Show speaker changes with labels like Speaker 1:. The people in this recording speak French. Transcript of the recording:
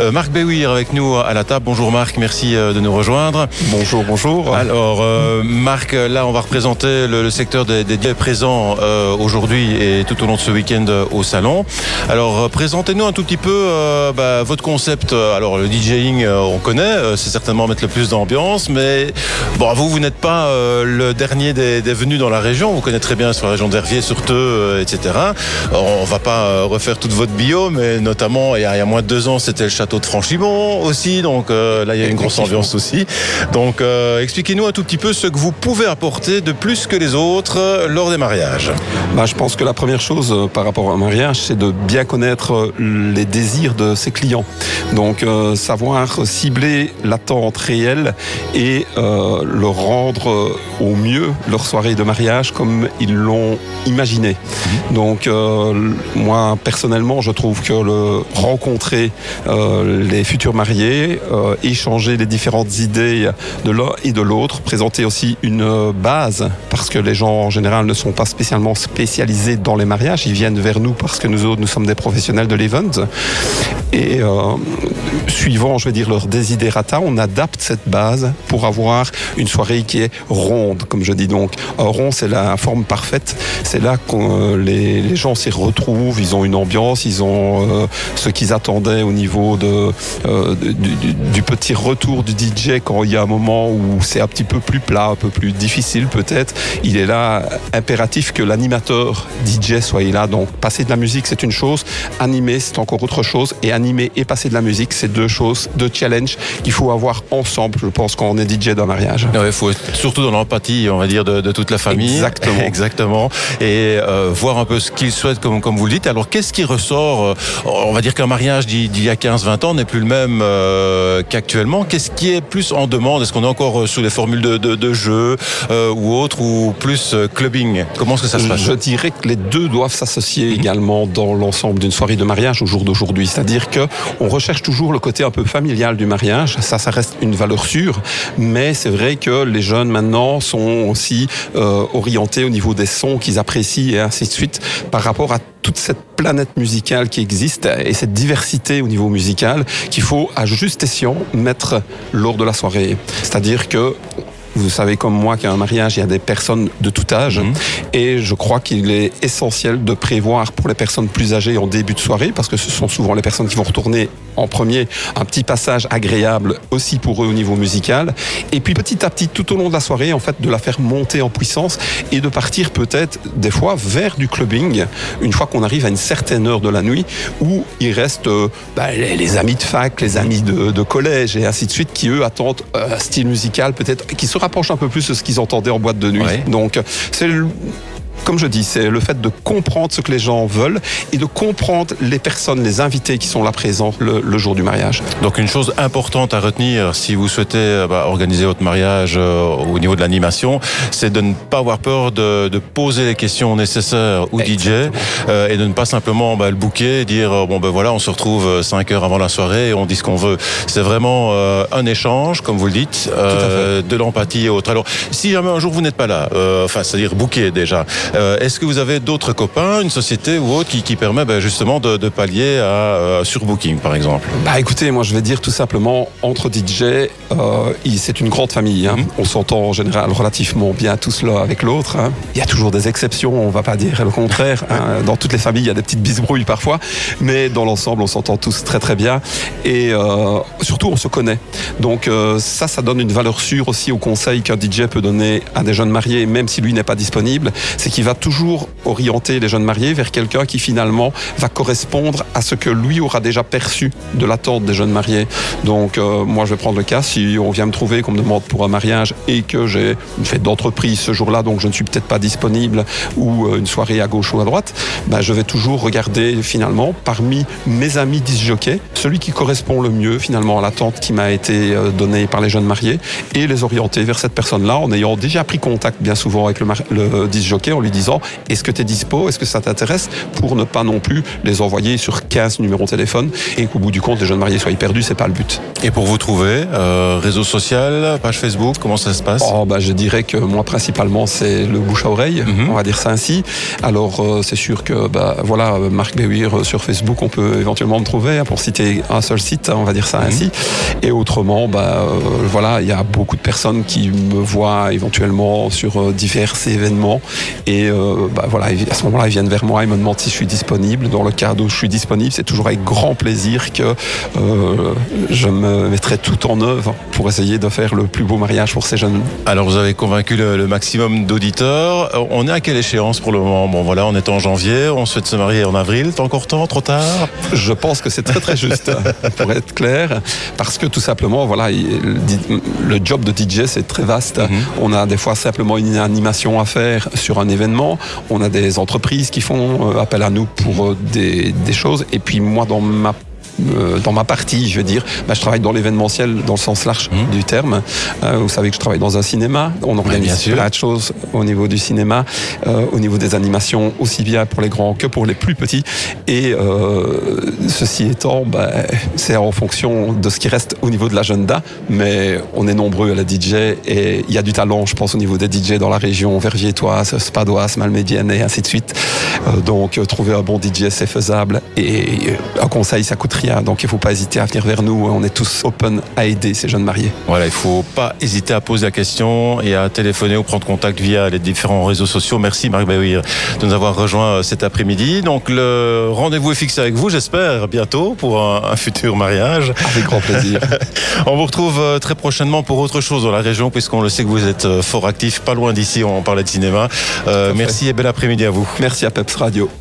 Speaker 1: Euh, Marc Béouir avec nous à la table. Bonjour Marc, merci euh, de nous rejoindre.
Speaker 2: Bonjour, bonjour.
Speaker 1: Alors euh, Marc, là on va représenter le, secteur des, des présents aujourd'hui et tout au long de ce week-end au salon. Alors présentez-nous un tout petit peu bah, votre concept. Alors le DJing on connaît, c'est certainement mettre le plus d'ambiance, mais bon vous vous n'êtes pas le dernier des, venus dans la région. Vous connaissez très bien sur la région d'Herviers, Surteux, etc. on va pas refaire toute votre bio, mais notamment il y a, il y a moins de deux ans c'était le château de Franchimont aussi. Donc euh, là, il y a une grosse ambiance aussi. Donc euh, expliquez-nous un tout petit peu ce que vous pouvez apporter de plus que les autres euh, lors des mariages.
Speaker 2: Bah, je pense que la première chose par rapport à un mariage, c'est de bien connaître les désirs de ses clients. Donc savoir cibler l'attente réelle et le rendre au mieux leur soirée de mariage comme ils l'ont imaginé. Mhm. Donc moi personnellement, je trouve que le rencontrer les futurs mariés, euh, échanger les différentes idées de l'un et de l'autre, présenter aussi une base, parce que les gens en général ne sont pas spécialement spécialisés dans les mariages, ils viennent vers nous parce que nous autres, nous sommes des professionnels de l'event. Et euh, suivant, je vais dire, leur desiderata, on adapte cette base pour avoir une soirée qui est ronde, comme je dis donc. rond, c'est la forme parfaite. C'est là que euh, les, gens s'y retrouvent, ils ont une ambiance, ils ont ce qu'ils attendaient au niveau de euh, du, petit retour du DJ quand il y a un moment où c'est un petit peu plus plat, un peu plus difficile peut-être. Il est là impératif que l'animateur DJ soit là. Donc passer de la musique c'est une chose, animer c'est encore autre chose. Et animer et passer de la musique c'est deux choses, deux challenges qu'il faut avoir ensemble. Je pense quand on est DJ d'un mariage.
Speaker 1: Il faut surtout dans l'empathie, on va dire, de, toute la famille.
Speaker 2: Exactement.
Speaker 1: Exactement. Et euh, voir un peu ce qu'ils souhaitent, comme, comme vous le dites. Alors qu'est-ce qui ressort euh, On va dire qu'un mariage d'il y a 15-20 n'est plus le même euh, qu'actuellement. Qu'est-ce qui est plus en demande? Est-ce qu'on est encore euh, sous les formules de, de, jeu euh, ou autre ou plus clubbing? Comment est-ce que ça se passe?
Speaker 2: Je dirais que les deux doivent s'associer mhm. également dans l'ensemble d'une soirée de mariage au jour d'aujourd'hui. C'est-à-dire que on recherche toujours le côté un peu familial du mariage. Ça, ça reste une valeur sûre, mais c'est vrai que les jeunes maintenant sont aussi orientés au niveau des sons qu'ils apprécient et ainsi de suite par rapport à toute cette planète musicale qui existe et cette diversité au niveau musical qu'il faut à juste escient mettre lors de la soirée. C'est-à-dire que vous savez comme moi qu'à un mariage, il y a des personnes de tout âge. Mhm. Et je crois qu'il est essentiel de prévoir pour les personnes plus âgées en début de soirée, parce que ce sont souvent les personnes qui vont retourner en premier, un petit passage agréable aussi pour eux au niveau musical. Et puis petit à petit, tout au long de la soirée, en fait, de la faire monter en puissance et de partir peut-être des fois vers du clubbing, une fois qu'on arrive à une certaine heure de la nuit, où il reste euh, bah, les, amis de fac, les amis de, collège et ainsi de suite, qui eux attendent un style musical peut-être qui se rapproche un peu plus de ce qu'ils entendaient en boîte de nuit. Donc c'est comme je dis, c'est le fait de comprendre ce que les gens veulent et de comprendre les personnes, les invités qui sont là présents le, jour du mariage.
Speaker 1: Donc une chose importante à retenir si vous souhaitez euh, bah, organiser votre mariage euh, au niveau de l'animation, c'est de ne pas avoir peur de, de, poser les questions nécessaires au DJ euh, et de ne pas simplement bah, le bouquer et dire bon ben voilà on se retrouve 5 heures avant la soirée et on dit ce qu'on veut. C'est vraiment un échange, comme vous le dites, de l'empathie et autres. Alors si jamais un jour vous n'êtes pas là, enfin c'est-à-dire bouquer déjà. Euh, est-ce que vous avez d'autres copains, une société ou autre qui, permet ben, justement de, pallier à euh, surbooking par exemple?
Speaker 2: Bah écoutez, moi je vais dire tout simplement entre DJ, euh, c'est une grande famille. Hein. Mhm. On s'entend en général relativement bien tous l'un avec l'autre. Hein. Il y a toujours des exceptions, on va pas dire le contraire. Hein. Dans toutes les familles, il y a des petites bisbrouilles parfois, mais dans l'ensemble, on s'entend tous très très bien et surtout on se connaît. Donc ça, ça donne une valeur sûre aussi au conseil qu'un DJ peut donner à des jeunes mariés, même si lui n'est pas disponible, c'est il va toujours orienter les jeunes mariés vers quelqu'un qui finalement va correspondre à ce que lui aura déjà perçu de l'attente des jeunes mariés. Donc euh, moi je vais prendre le cas, si on vient me trouver, qu'on me demande pour un mariage et que j'ai une fête d'entreprise ce jour-là, donc je ne suis peut-être pas disponible, ou euh, une soirée à gauche ou à droite, ben, je vais toujours regarder finalement parmi mes amis disjockeys, celui qui correspond le mieux finalement à l'attente qui m'a été euh, donnée par les jeunes mariés et les orienter vers cette personne-là en ayant déjà pris contact bien souvent avec le, le disjockey en lui disant est-ce que tu es dispo, est-ce que ça t'intéresse, pour ne pas non plus les envoyer sur 15 numéros de téléphone et qu'au bout du compte, les jeunes mariés soient perdus, c'est pas le but.
Speaker 1: Et pour vous trouver, euh, réseau social, page Facebook, comment ça se passe?
Speaker 2: Oh, bah, Je dirais que moi, principalement, c'est le bouche à oreille, mhm. on va dire ça ainsi. Alors, euh, c'est sûr que, bah, voilà, Marc Béhuir euh, sur Facebook, on peut éventuellement me trouver, hein, pour citer un seul site, on va dire ça mhm. ainsi. Et autrement, bah, voilà, il y a beaucoup de personnes qui me voient éventuellement sur divers événements. Et bah, voilà, à ce moment-là, ils viennent vers moi, ils me demandent si je suis disponible. Dans le cas où je suis disponible, c'est toujours avec grand plaisir que je me mettrai tout en œuvre pour essayer de faire le plus beau mariage pour ces jeunes.
Speaker 1: Alors vous avez convaincu le, maximum d'auditeurs. Euh, on est à quelle échéance pour le moment? Bon voilà, on est en janvier, on souhaite se marier en avril. T'as encore temps, trop tard?
Speaker 2: Je pense que c'est très très juste, pour être clair, parce que tout simplement, voilà, le job de DJ c'est très vaste. Mhm. On a des fois simplement une animation à faire sur un événement. On a des entreprises qui font euh, appel à nous pour euh, des, choses. Et puis moi, dans ma dans ma partie, je veux dire, bah, je travaille dans l'événementiel dans le sens large mmh. du terme. Euh, vous savez que je travaille dans un cinéma. On organise plein de choses au niveau du cinéma, euh, au niveau des animations, aussi bien pour les grands que pour les plus petits. Et ceci étant, bah, c'est en fonction de ce qui reste au niveau de l'agenda, mais on est nombreux à la DJ et il y a du talent, je pense, au niveau des DJ dans la région verviétoise, spadoise, malmédienne et ainsi de suite. Donc, trouver un bon DJ, c'est faisable. Et un conseil, ça coûte rien donc il ne faut pas hésiter à venir vers nous. On est tous open à aider ces jeunes mariés.
Speaker 1: Voilà, il ne faut pas hésiter à poser la question et à téléphoner ou prendre contact via les différents réseaux sociaux. Merci Marc Bawir de nous avoir rejoints euh, cet après-midi. Donc le rendez-vous est fixé avec vous, j'espère, bientôt pour un, futur mariage.
Speaker 2: Avec grand plaisir.
Speaker 1: on vous retrouve euh, très prochainement pour autre chose dans la région, puisqu'on le sait que vous êtes euh, fort actif, pas loin d'ici, on parlait de cinéma. merci et bel après-midi à vous.
Speaker 2: Merci à Radio.